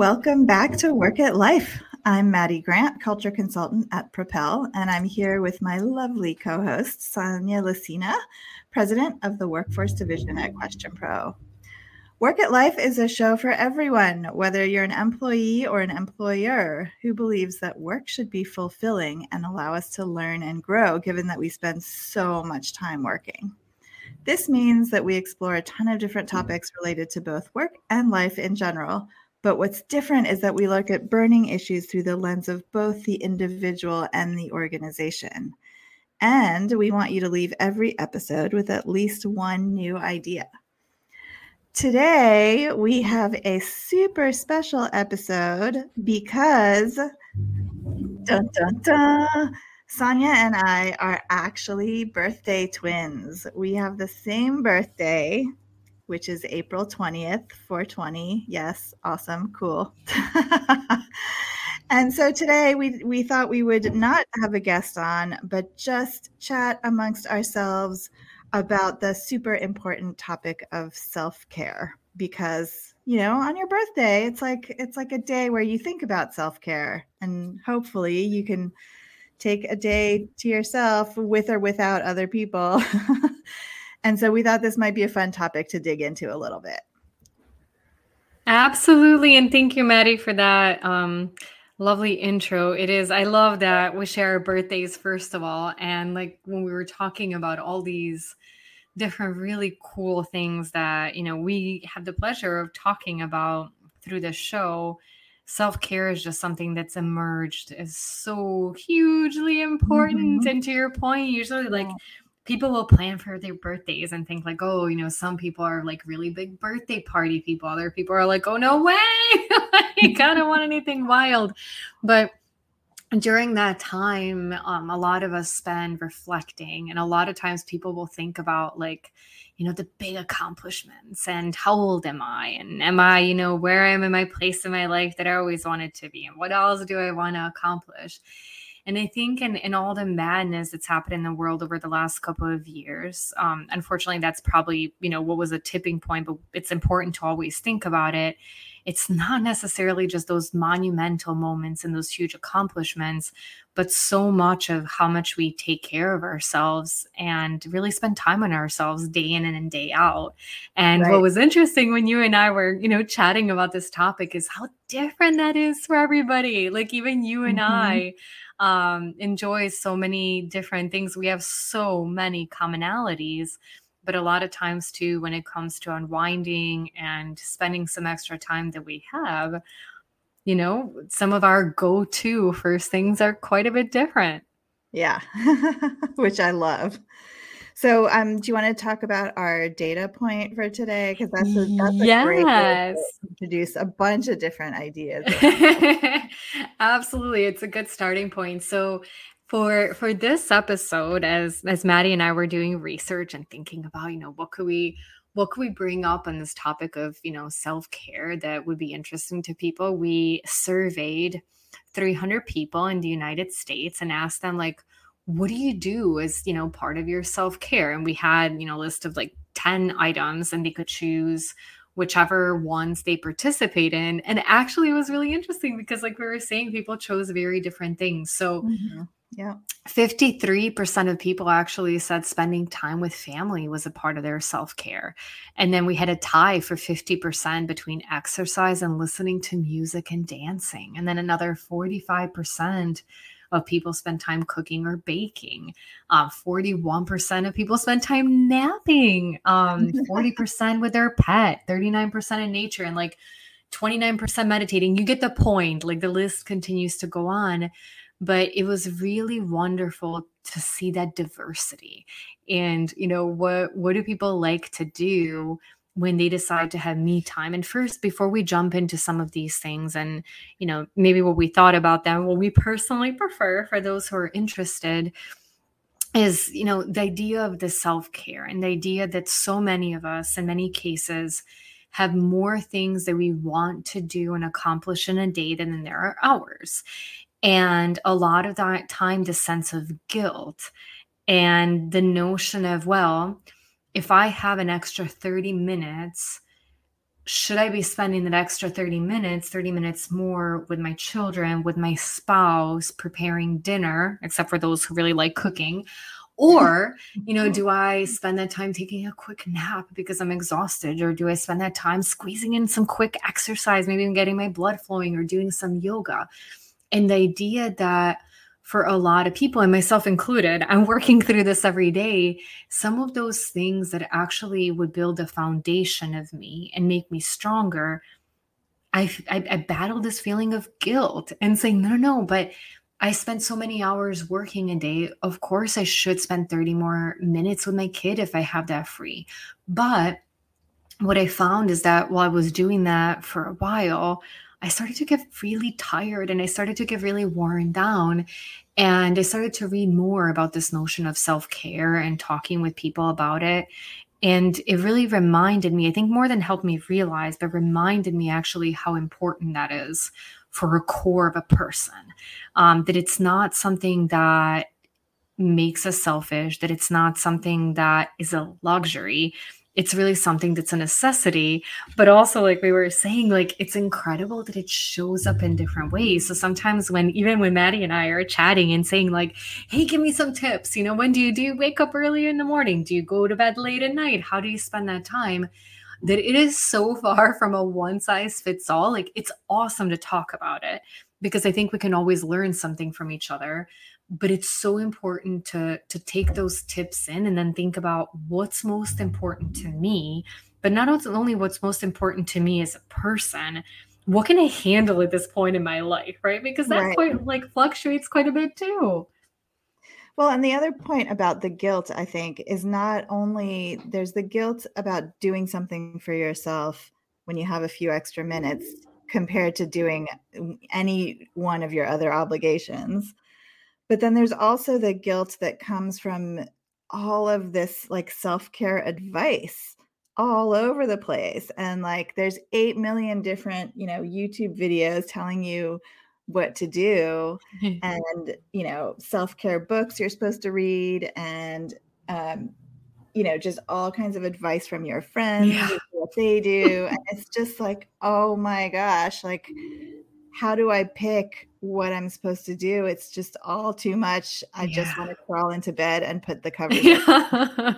Welcome back to Work at Life. I'm Maddie Grant, culture consultant at Propel, and I'm here with my lovely co host, Sonia Lucina, president of the Workforce Division at QuestionPro. Work at Life is a show for everyone, whether you're an employee or an employer who believes that work should be fulfilling and allow us to learn and grow, given that we spend so much time working. This means that we explore a ton of different topics related to both work and life in general. But what's different is that we look at burning issues through the lens of both the individual and the organization. And we want you to leave every episode with at least one new idea. Today, we have a super special episode because dun, dun, dun, Sonia and I are actually birthday twins. We have the same birthday, which is April 20th, 420. Yes, awesome, cool. and so today we, we thought we would not have a guest on, but just chat amongst ourselves about the super important topic of self-care because you know on your birthday it's like it's like a day where you think about self-care and hopefully you can take a day to yourself with or without other people and so we thought this might be a fun topic to dig into a little bit. Absolutely and thank you maddie for that um lovely intro. It is i love that we share our birthdays first of all and like when we were talking about all these different really cool things that you know we have the pleasure of talking about through the show self-care is just something that's emerged is so hugely important mm-hmm. and to your point usually like people will plan for their birthdays and think like oh you know some people are like really big birthday party people. Other people are like oh no way! I kind of want anything wild. But during that time um, a lot of us spend reflecting and a lot of times people will think about like you know the big accomplishments and how old am i? And am i you know where i am in my place in my life that i always wanted to be? And what else do i want to accomplish and I think in, in all the madness that's happened in the world over the last couple of years, um, unfortunately, that's probably, you know, what was a tipping point, but it's important to always think about it it's not necessarily just those monumental moments and those huge accomplishments, but so much of how much we take care of ourselves and really spend time on ourselves day in and day out. And right. what was interesting when you and I were, you know, chatting about this topic is how different that is for everybody. Like even you and mm-hmm. I um enjoy so many different things. We have so many commonalities but a lot of times too when it comes to unwinding and spending some extra time that we have you know some of our go-to first things are quite a bit different. Yeah. Which i love so um do you want to talk about our data point for today? Because that's a, that's a yes. great way to introduce a bunch of different ideas absolutely it's a good starting point. So for for this episode as as maddie and i were doing research and thinking about you know what could we what could we bring up on this topic of you know self-care that would be interesting to people we surveyed 300 people in the united states and asked them like what do you do as you know part of your self-care and we had you know a list of like 10 items and they could choose whichever ones they participate in and actually it was really interesting because like we were saying people chose very different things so mm-hmm yeah. 53% of people actually said spending time with family was a part of their self care. And then we had a tie for 50% between exercise and listening to music and dancing. And then another 45% of people spend time cooking or baking. Um, 41% of people spend time napping. Um, 40% with their pet, 39% in nature, and like 29% meditating. You get the point. Like the list continues to go on but it was really wonderful to see that diversity and you know what what do people like to do when they decide to have me time. And first before we jump into some of these things and you know maybe what we thought about them what we personally prefer for those who are interested is you know the idea of the self-care and the idea that so many of us in many cases have more things that we want to do and accomplish in a day than there are hours. And a lot of that time, the sense of guilt and the notion of, well, if I have an extra 30 minutes, should I be spending that extra 30 minutes, 30 minutes more with my children, with my spouse, preparing dinner, except for those who really like cooking? Or, you know, do I spend that time taking a quick nap because I'm exhausted? Or do I spend that time squeezing in some quick exercise, maybe I'm getting my blood flowing or doing some yoga? And the idea that for a lot of people, and myself included, I'm working through this every day. Some of those things that actually would build a foundation of me and make me stronger, I, I, I battle this feeling of guilt and saying, no, no, no, but I spent so many hours working a day. Of course, I should spend 30 more minutes with my kid if I have that free. But what I found is that while I was doing that for a while, I started to get really tired and I started to get really worn down. And I started to read more about this notion of self care and talking with people about it. And it really reminded me, I think more than helped me realize, but reminded me actually how important that is for a core of a person. Um, that it's not something that makes us selfish, that it's not something that is a luxury, it's really something that's a necessity but also like we were saying like it's incredible that it shows up in different ways. So sometimes when even when maddie and i are chatting and saying like hey give me some tips. You know when do you do you wake up early in the morning? Do you go to bed late at night? How do you spend that time? That it is so far from a one size fits all. Like it's awesome to talk about it because i think we can always learn something from each other but it's so important to to take those tips in and then think about what's most important to me. But not only what's most important to me as a person what can i handle at this point in my life right? Because that right. quite like fluctuates quite a bit too. Well and the other point about the guilt i think is not only there's the guilt about doing something for yourself when you have a few extra minutes compared to doing mm, any one of your other obligations but then there's also the guilt that comes from all of this like self-care advice all over the place and like there's 8 million different you know youtube videos telling you what to do and you know self-care books you're supposed to read and um you know just all kinds of advice from your friends yeah. what they do and it's just like oh my gosh like how do I pick what I'm supposed to do? It's just all too much. I yeah. just want to crawl into bed and put the covers yeah.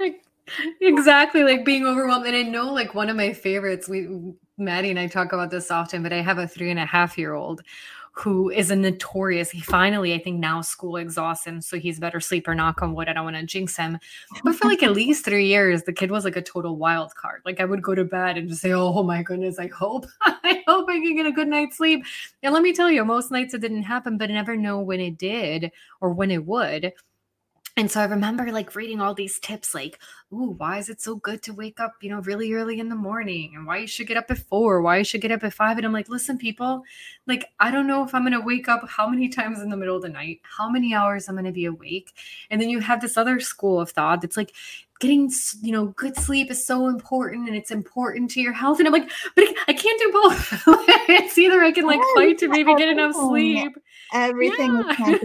exactly like being overwhelmed. And I know like one of my favorites, we Maddie and I talk about this often, but I have a three and a half year old who is a notorious. He finally, I think now school exhausts him, so he's better sleeper. Knock on wood. I don't want to jinx him, but for like at least three years, the kid was like a total wild card. Like I would go to bed and just say, "Oh my goodness, I hope, I hope I can get a good night's sleep." And let me tell you, most nights it didn't happen, but I never know when it did or when it would. And so I remember like reading all these tips, like, ooh, why is it so good to wake up, you know, really early in the morning and why you should get up at four, why you should get up at five. And I'm like, listen, people, like, I don't know if I'm going to wake up how many times in the middle of the night, how many hours I'm going to be awake. And then you have this other school of thought that's like, getting you know good sleep is so important and it's important to your health. And i'm like but i can't do both. It's either i can like fight to maybe get enough sleep. Everything yeah.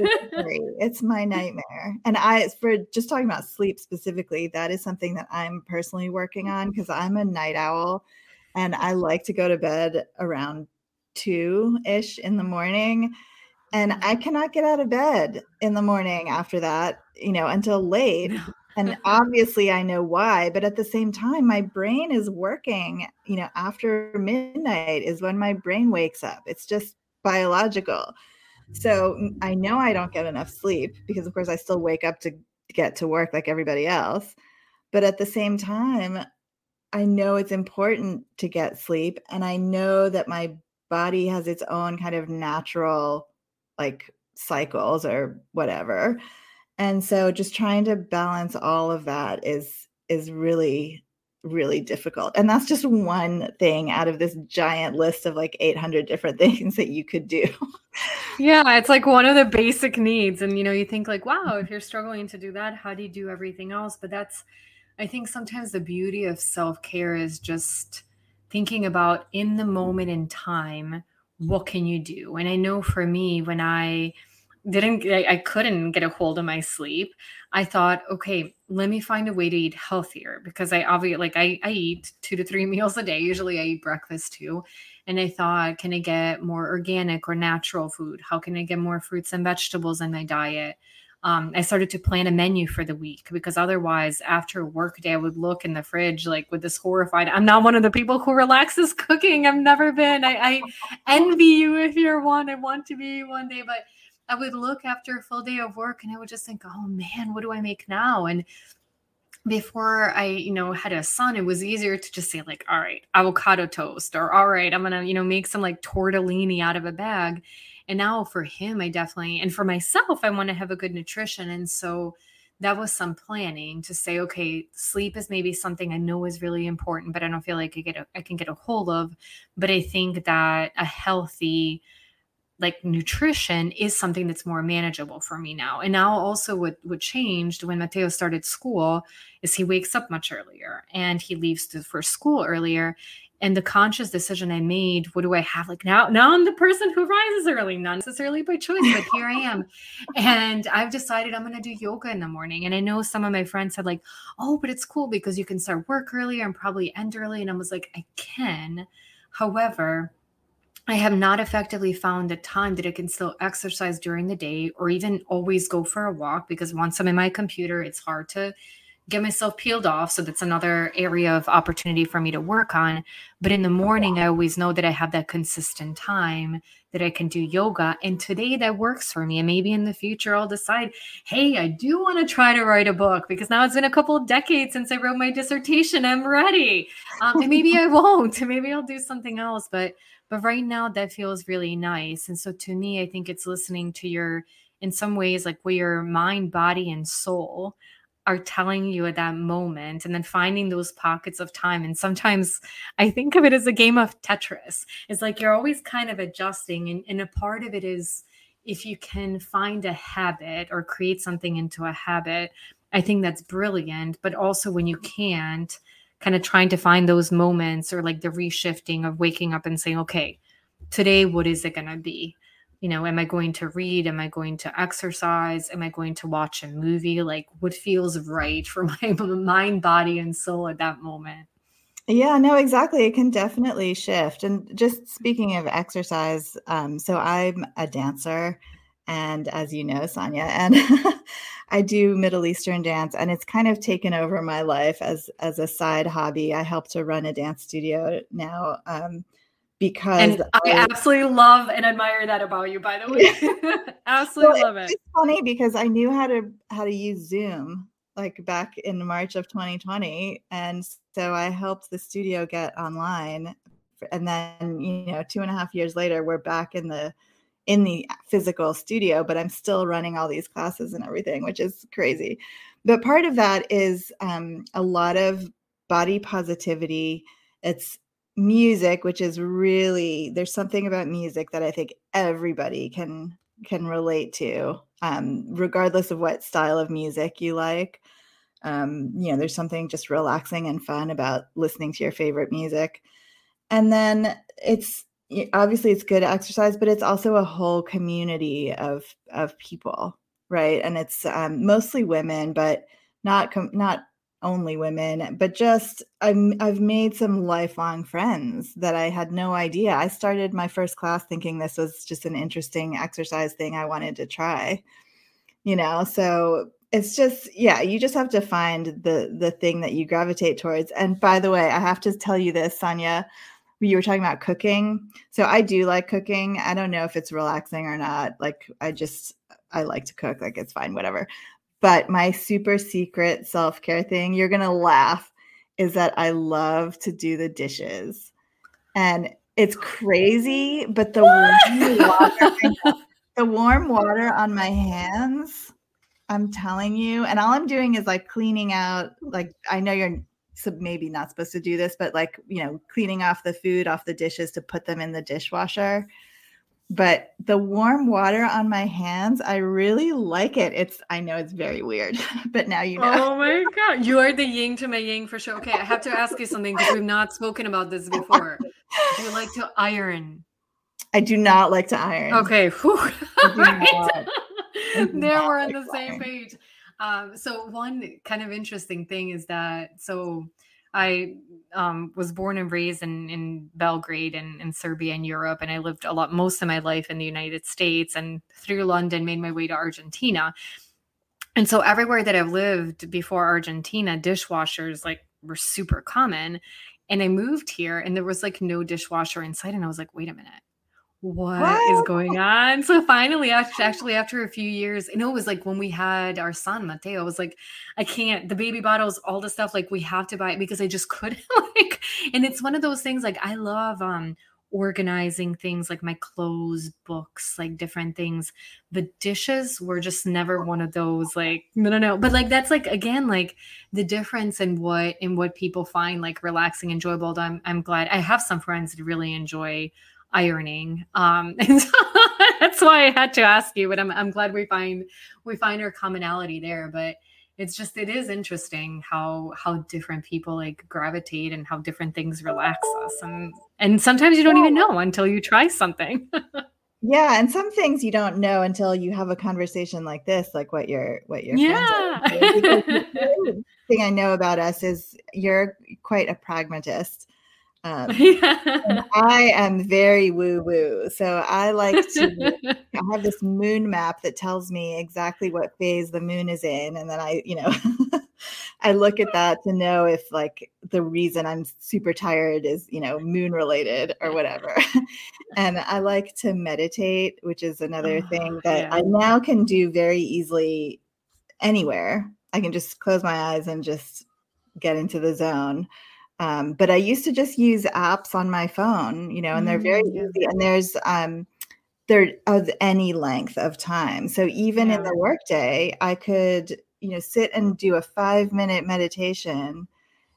it's my nightmare. And i for just talking about sleep specifically that is something that i'm personally working on mm-hmm. because i'm a night owl and i like to go to bed around two ish in the morning and i mm. cannot get out of bed in the morning after that you know until late and obviously i know why but at the same time my brain is working you know after midnight is when my brain wakes up. It's just biological. So i know i don't get enough sleep because of course i still wake up to get to work like everybody else but at the same time i know it's important to get sleep and i know that my body has its own kind of natural like cycles or whatever. And so just trying to balance all of that is is really really difficult. And that's just one thing out of this giant list of like 800 different things that you could do. Yeah it's like one of the basic needs and you know you think like wow mm-hmm. if you're struggling to do that how do you do everything else? But that's i think sometimes the beauty of self-care is just thinking about in the moment in time what can you do? And i know for me when i didn't I, I couldn't get a hold of my sleep i thought okay let me find a way to eat healthier because i obviously like I, I eat two to three meals a day. Usually i eat breakfast too. And i thought can i get more organic or natural food? How can i get more fruits and vegetables in my diet um, I started to plan a menu for the week because otherwise, after work day, I would look in the fridge like with this horrified. I'm not one of the people who relaxes cooking. I've never been. I, I envy you if you're one. I want to be one day, but I would look after a full day of work and I would just think, oh man, what do I make now? And before I, you know, had a son, it was easier to just say, like, all right, avocado toast, or all right, I'm gonna, you know, make some like tortellini out of a bag. And now for him, I definitely, and for myself, I want to have a good nutrition. And so that was some planning to say, okay, sleep is maybe something I know is really important, but I don't feel like I get a, I can get a hold of. But I think that a healthy, like nutrition is something that's more manageable for me now. And now also what what changed when Mateo started school is he wakes up much earlier and he leaves to, for school earlier. And the conscious decision I made, what do I have? Like now, now I'm the person who rises early, not necessarily by choice, but here I am. And I've decided I'm gonna do yoga in the morning. And I know some of my friends said, like, oh, but it's cool because you can start work earlier and probably end early. And I was like, I can. However, I have not effectively found the time that I can still exercise during the day or even always go for a walk because once I'm in my computer, it's hard to get myself peeled off. So that's another area of opportunity for me to work on. But in the morning, I always know that I have that consistent time that I can do yoga. And today that works for me. And maybe in the future, I'll decide, hey, I do want to try to write a book because now it's been a couple of decades since I wrote my dissertation. I'm ready. Um, and maybe I won't. Maybe I'll do something else. But but right now, that feels really nice. And so to me, I think it's listening to your, in some ways, like where your mind, body, and soul are telling you at that moment and then finding those pockets of time. And sometimes i think of it as a game of tetris. It's like you're always kind of adjusting and, and a part of it is if you can find a habit or create something into a habit i think that's brilliant. But also when you can't kind of trying to find those moments or like the reshifting of waking up and saying, okay, today, what is it going to be? You know, am I going to read? Am I going to exercise? Am I going to watch a movie? Like, what feels right for my mind, body, and soul at that moment? Yeah, no, exactly. It can definitely shift. And just speaking of exercise, um, so I'm a dancer, and as you know, Sonia, and I do Middle Eastern dance, and it's kind of taken over my life as as a side hobby. I help to run a dance studio now. Um, because and I, I, absolutely love and admire that about you by the way absolutely love it it's funny because i knew how to how to use zoom like back in march of 2020 and so i helped the studio get online and then you know two and a half years later we're back in the in the physical studio, but I'm still running all these classes and everything, which is crazy. But part of that is um, a lot of body positivity. It's music, which is really there's something about music that I think everybody can can relate to, um, regardless of what style of music you like. Um, you know, there's something just relaxing and fun about listening to your favorite music. And then it's obviously it's good exercise but it's also a whole community of of people right and it's um, mostly women but not com- not only women but just I'm, i've made some lifelong friends that i had no idea i started my first class thinking this was just an interesting exercise thing i wanted to try you know so it's just yeah you just have to find the the thing that you gravitate towards and by the way i have to tell you this sonia you were talking about cooking. So I do like cooking. I don't know if it's relaxing or not. Like I just I like to cook. Like it's fine, whatever. But my super secret self-care thing, you're going to laugh, is that I love to do the dishes. And it's crazy, but the warm water, the warm water on my hands, I'm telling you, and all I'm doing is like cleaning out like I know you're so maybe not supposed to do this, but like, you know, cleaning off the food off the dishes to put them in the dishwasher. But the warm water on my hands, I really like it. It's I know it's very weird, but now you know. Oh my god. You are the yin to my yang for sure. Okay, I have to ask you something because we've not spoken about this before. Do you like to iron? I do not like to iron. Okay. right? there we're on the same page. Um, so one kind of interesting thing is that so I um, was born and raised in, in Belgrade and in Serbia and Europe, and I lived a lot most of my life in the United States and through London made my way to Argentina. And so everywhere that I've lived before Argentina, dishwashers like were super common. And I moved here and there was like no dishwasher inside. And I was like, wait a minute what, what is going on? So finally, actually, after a few years, you know, it was like when we had our son Mateo, I was like, I can't, the baby bottles, all the stuff, like we have to buy it because I just couldn't like, and it's one of those things like I love um organizing things like my clothes, books, like different things. The dishes were just never one of those like no no no. But like that's like again like the difference in what in what people find like relaxing, enjoyable. I'm I'm glad I have some friends that really enjoy ironing. Um, and so that's why I had to ask you, but I'm, I'm glad we find, we find our commonality there, but it's just, it is interesting how, how different people like gravitate and how different things relax us. And, and sometimes you don't even know until you try something. yeah. And some things you don't know until you have a conversation like this, like what your, what your yeah. thing I know about us is you're quite a pragmatist um, yeah. I am very woo woo. So I like to, I have this moon map that tells me exactly what phase the moon is in. And then I, you know, I look at that to know if like the reason I'm super tired is, you know, moon related or whatever. and I like to meditate, which is another oh, thing that yeah. I now can do very easily anywhere. I can just close my eyes and just get into the zone. Um, but I used to just use apps on my phone, you know, and they're very mm-hmm. easy. And there's um, they're of any length of time. So even yeah. in the workday, I could, you know, sit and do a five minute meditation.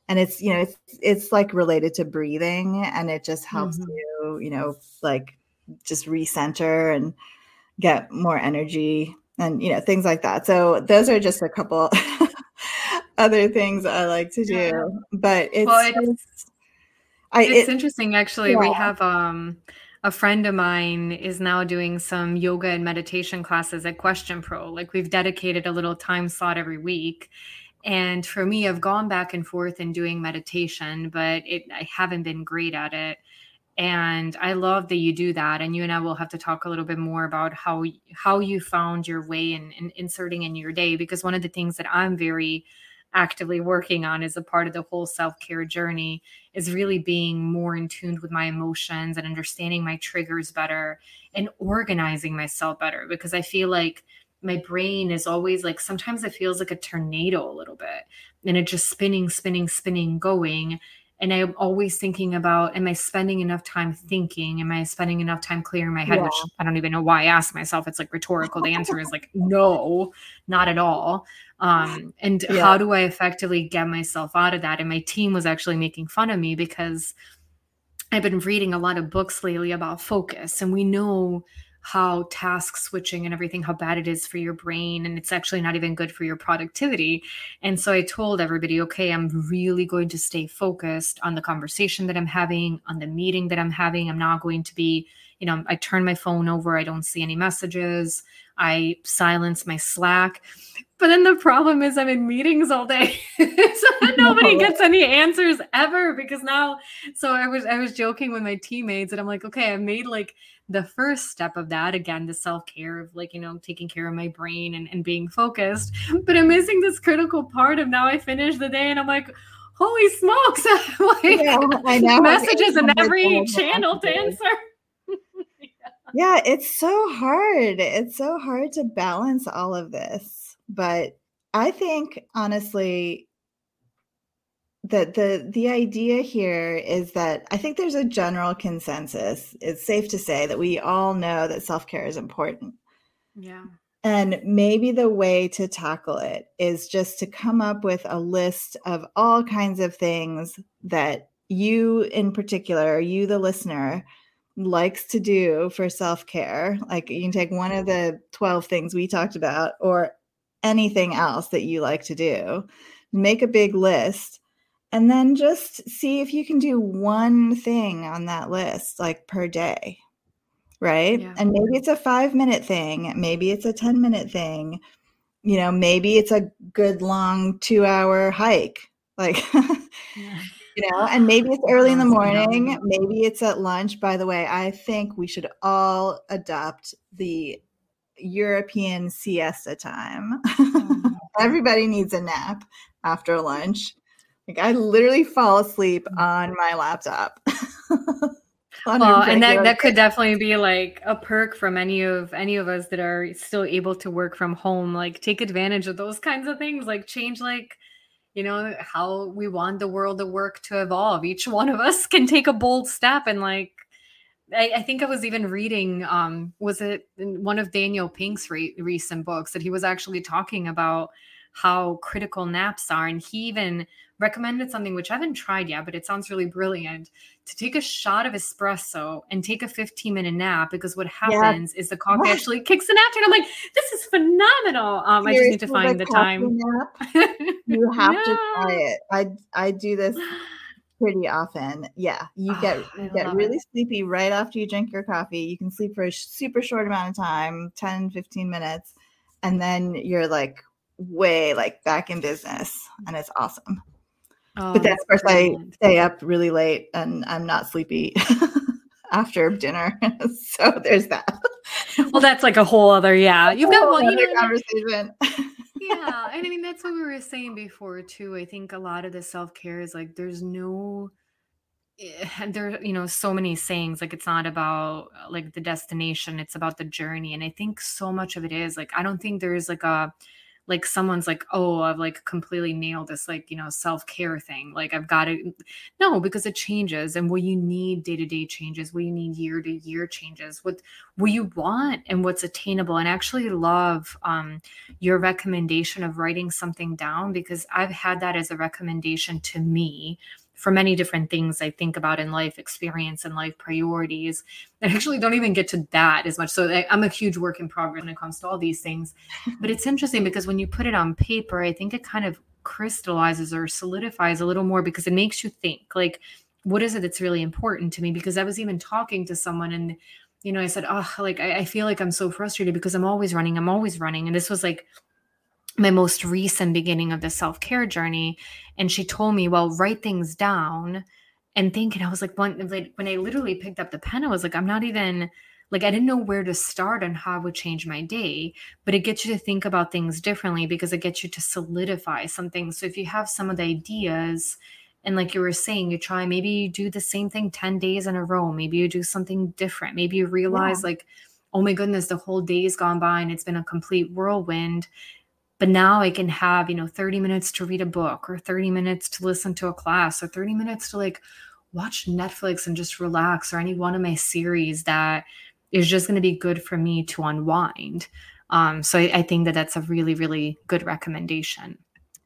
And it's, you know, it's it's like related to breathing and it just helps mm-hmm. you, you know, like just recenter and get more energy and you know, things like that. So those are just a couple other things I like to do. Yeah. But it's, well, it's, I, it's it, interesting actually. Yeah. We have um a friend of mine is now doing some yoga and meditation classes at QuestionPro. Like we've dedicated a little time slot every week. And for me, I've gone back and forth in doing meditation, but it I haven't been great at it. And I love that you do that. And you and I will have to talk a little bit more about how how you found your way in, in inserting in your day. Because one of the things that I'm very actively working on as a part of the whole self-care journey is really being more in tune with my emotions and understanding my triggers better and organizing myself better because I feel like my brain is always like sometimes it feels like a tornado a little bit and it just spinning spinning spinning going and i'm always thinking about am i spending enough time thinking? Am i spending enough time clearing my head? Yeah. which i don't even know why i ask myself. It's like rhetorical. The answer is like no not at all. Um, and yeah. how do i effectively get myself out of that? And my team was actually making fun of me because i've been reading a lot of books lately about focus. And we know how task switching and everything how bad it is for your brain and it's actually not even good for your productivity. And so i told everybody okay i'm really going to stay focused on the conversation that i'm having on the meeting that i'm having. I'm not going to be you know i turn my phone over i don't see any messages. I silence my slack but then the problem is I'm in meetings all day. so nobody gets any answers ever because now so I was I was joking with my teammates and I'm like, okay, I made like the first step of that again, the self-care of like, you know, taking care of my brain and, and being focused. But I'm missing this critical part of now I finish the day and I'm like, holy smokes, like yeah, I know. messages in every channel to answer. yeah, it's so hard. It's so hard to balance all of this but I think honestly that the the idea here is that I think there's a general consensus. It's safe to say that we all know that self-care is important. Yeah. And maybe the way to tackle it is just to come up with a list of all kinds of things that you in particular, you the listener, likes to do for self-care. Like you can take one of the 12 things we talked about or anything else that you like to do. Make a big list and then just see if you can do one thing on that list like per day right? Yeah. And maybe it's a five minute thing, maybe it's a 10 minute thing, you know, maybe it's a good long two hour hike. Like, yeah. you know, and maybe it's early in the morning, maybe it's at lunch. By the way, I think we should all adopt the European siesta time. Oh, Everybody needs a nap after lunch. Like I literally fall asleep mm. on my laptop. well, and that, that could definitely be like a perk from any of any of us that are still able to work from home. Like take advantage of those kinds of things. Like change like you know how we want the world to work to evolve. Each one of us can take a bold step and like I, I, think I was even reading, um, was it one of Daniel Pink's re- recent books that he was actually talking about how critical naps are. And he even recommended something which I haven't tried yet, but it sounds really brilliant to take a shot of espresso and take a 15 minute nap because what happens yeah. is the coffee what? actually kicks in after. And I'm like, this is phenomenal. Um, I just need to find the time. you have yeah. to try it. I I do this pretty often. Yeah, you get ah, oh, you get really it. sleepy right after you drink your coffee. You can sleep for a super short amount of time, 10, 15 minutes, and then you're like way like back in business and it's awesome. Oh, but then of course I stay up really late and I'm not sleepy after dinner. so there's that. well, that's like a whole other yeah. You've got one you know, conversation. Yeah, and I mean that's what we were saying before too. I think a lot of the self care is like there's no eh, there you know so many sayings like it's not about like the destination it's about the journey and i think so much of it is like i don't think there's like a like someone's like oh i've like completely nailed this like you know self-care thing. Like i've got to no because it changes and what you need day to day changes what you need year to year changes what what you want and what's attainable. And I actually love um, your recommendation of writing something down because i've had that as a recommendation to me for many different things I think about in life experience and life priorities. I actually don't even get to that as much. So I'm a huge work in progress when it comes to all these things. But it's interesting because when you put it on paper, I think it kind of crystallizes or solidifies a little more because it makes you think like, what is it that's really important to me? Because I was even talking to someone and you know, I said, oh, like I, I feel like I'm so frustrated because I'm always running, I'm always running. And this was like my most recent beginning of the self care journey. And she told me, well, write things down and think. And I was like, when, when I literally picked up the pen, I was like, I'm not even like, I didn't know where to start and how I would change my day. But it gets you to think about things differently because it gets you to solidify something. So if you have some of the ideas, and like you were saying, you try, maybe you do the same thing 10 days in a row. Maybe you do something different. Maybe you realize, yeah. like, oh my goodness, the whole day's gone by and it's been a complete whirlwind but now I can have, you know, 30 minutes to read a book or 30 minutes to listen to a class or 30 minutes to like watch Netflix and just relax or any one of my series that is just going to be good for me to unwind. Um, so I, I think that that's a really, really good recommendation.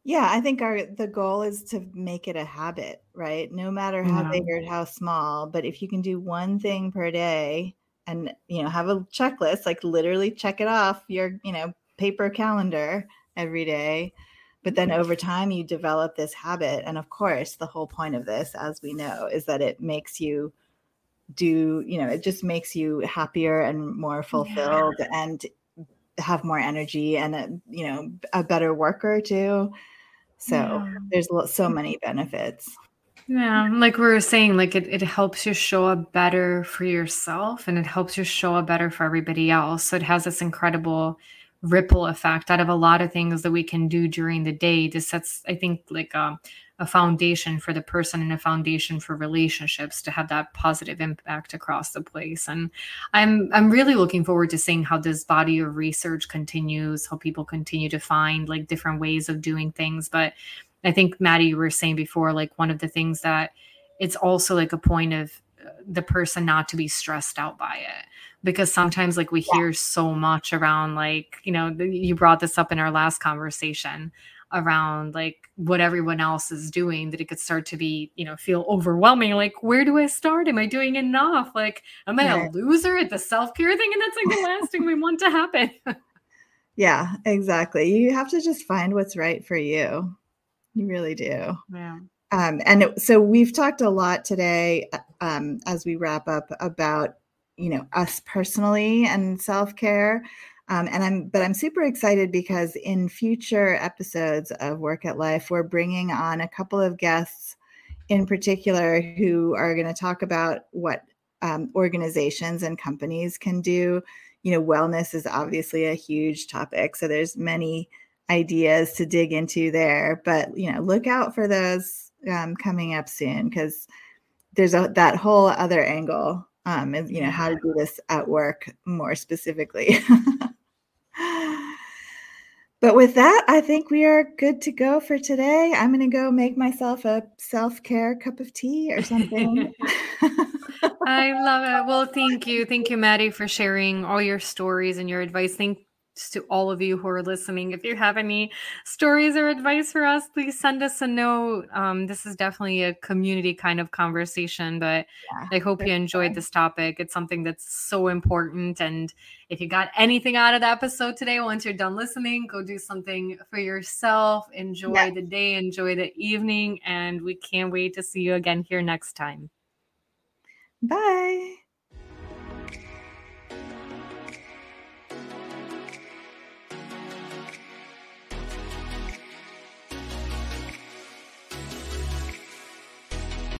Yeah, I think our the goal is to make it a habit, right? No matter how yeah. big or how small, but if you can do one thing per day and you know have a checklist, like literally check it off your you know paper calendar every day. But then over time, you develop this habit. And of course, the whole point of this, as we know, is that it makes you do, you know, it just makes you happier and more fulfilled yeah. and have more energy and, a, you know, a better worker too. So yeah. there's so mm. many benefits. Yeah, like we were saying, like it, it helps you show up better for yourself and it helps you show up better for everybody else. So it has this incredible ripple effect out of a lot of things that we can do during the day. This sets, I think, like a, um, a foundation for the person and a foundation for relationships to have that positive impact across the place. And I'm I'm really looking forward to seeing how this body of research continues, how people continue to find like different ways of doing things. But I think Maddie, you were saying before, like one of the things that it's also like a point of uh, the person not to be stressed out by it because sometimes like we yeah. hear so much around like you know you brought this up in our last conversation around like what everyone else is doing that it could start to be you know feel overwhelming like where do i start? Am i doing enough? Like am i yeah. a loser at the self-care thing? And that's like the last thing we want to happen. Yeah exactly. You have to just find what's right for you. You really do. Yeah. Um, and it, so we've talked a lot today um, as we wrap up about you know us personally and self-care um, and i'm but i'm super excited because in future episodes of work at life we're bringing on a couple of guests in particular who are going to talk about what um, organizations and companies can do. You know wellness is obviously a huge topic so there's many ideas to dig into there but you know look out for those um, coming up soon because there's a that whole other angle um, and you know how to do this at work more specifically but with that i think we are good to go for today i'm going to go make myself a self-care cup of tea or something I love it. Well, thank you. Thank you, Maddie, for sharing all your stories and your advice. Thanks to all of you who are listening. If you have any stories or advice for us, please send us a note. Um, this is definitely a community kind of conversation, but yeah, I hope you enjoyed this topic. It's something that's so important. And if you got anything out of the episode today, once you're done listening, go do something for yourself. Enjoy yeah. the day, enjoy the evening, and we can't wait to see you again here next time. Bye.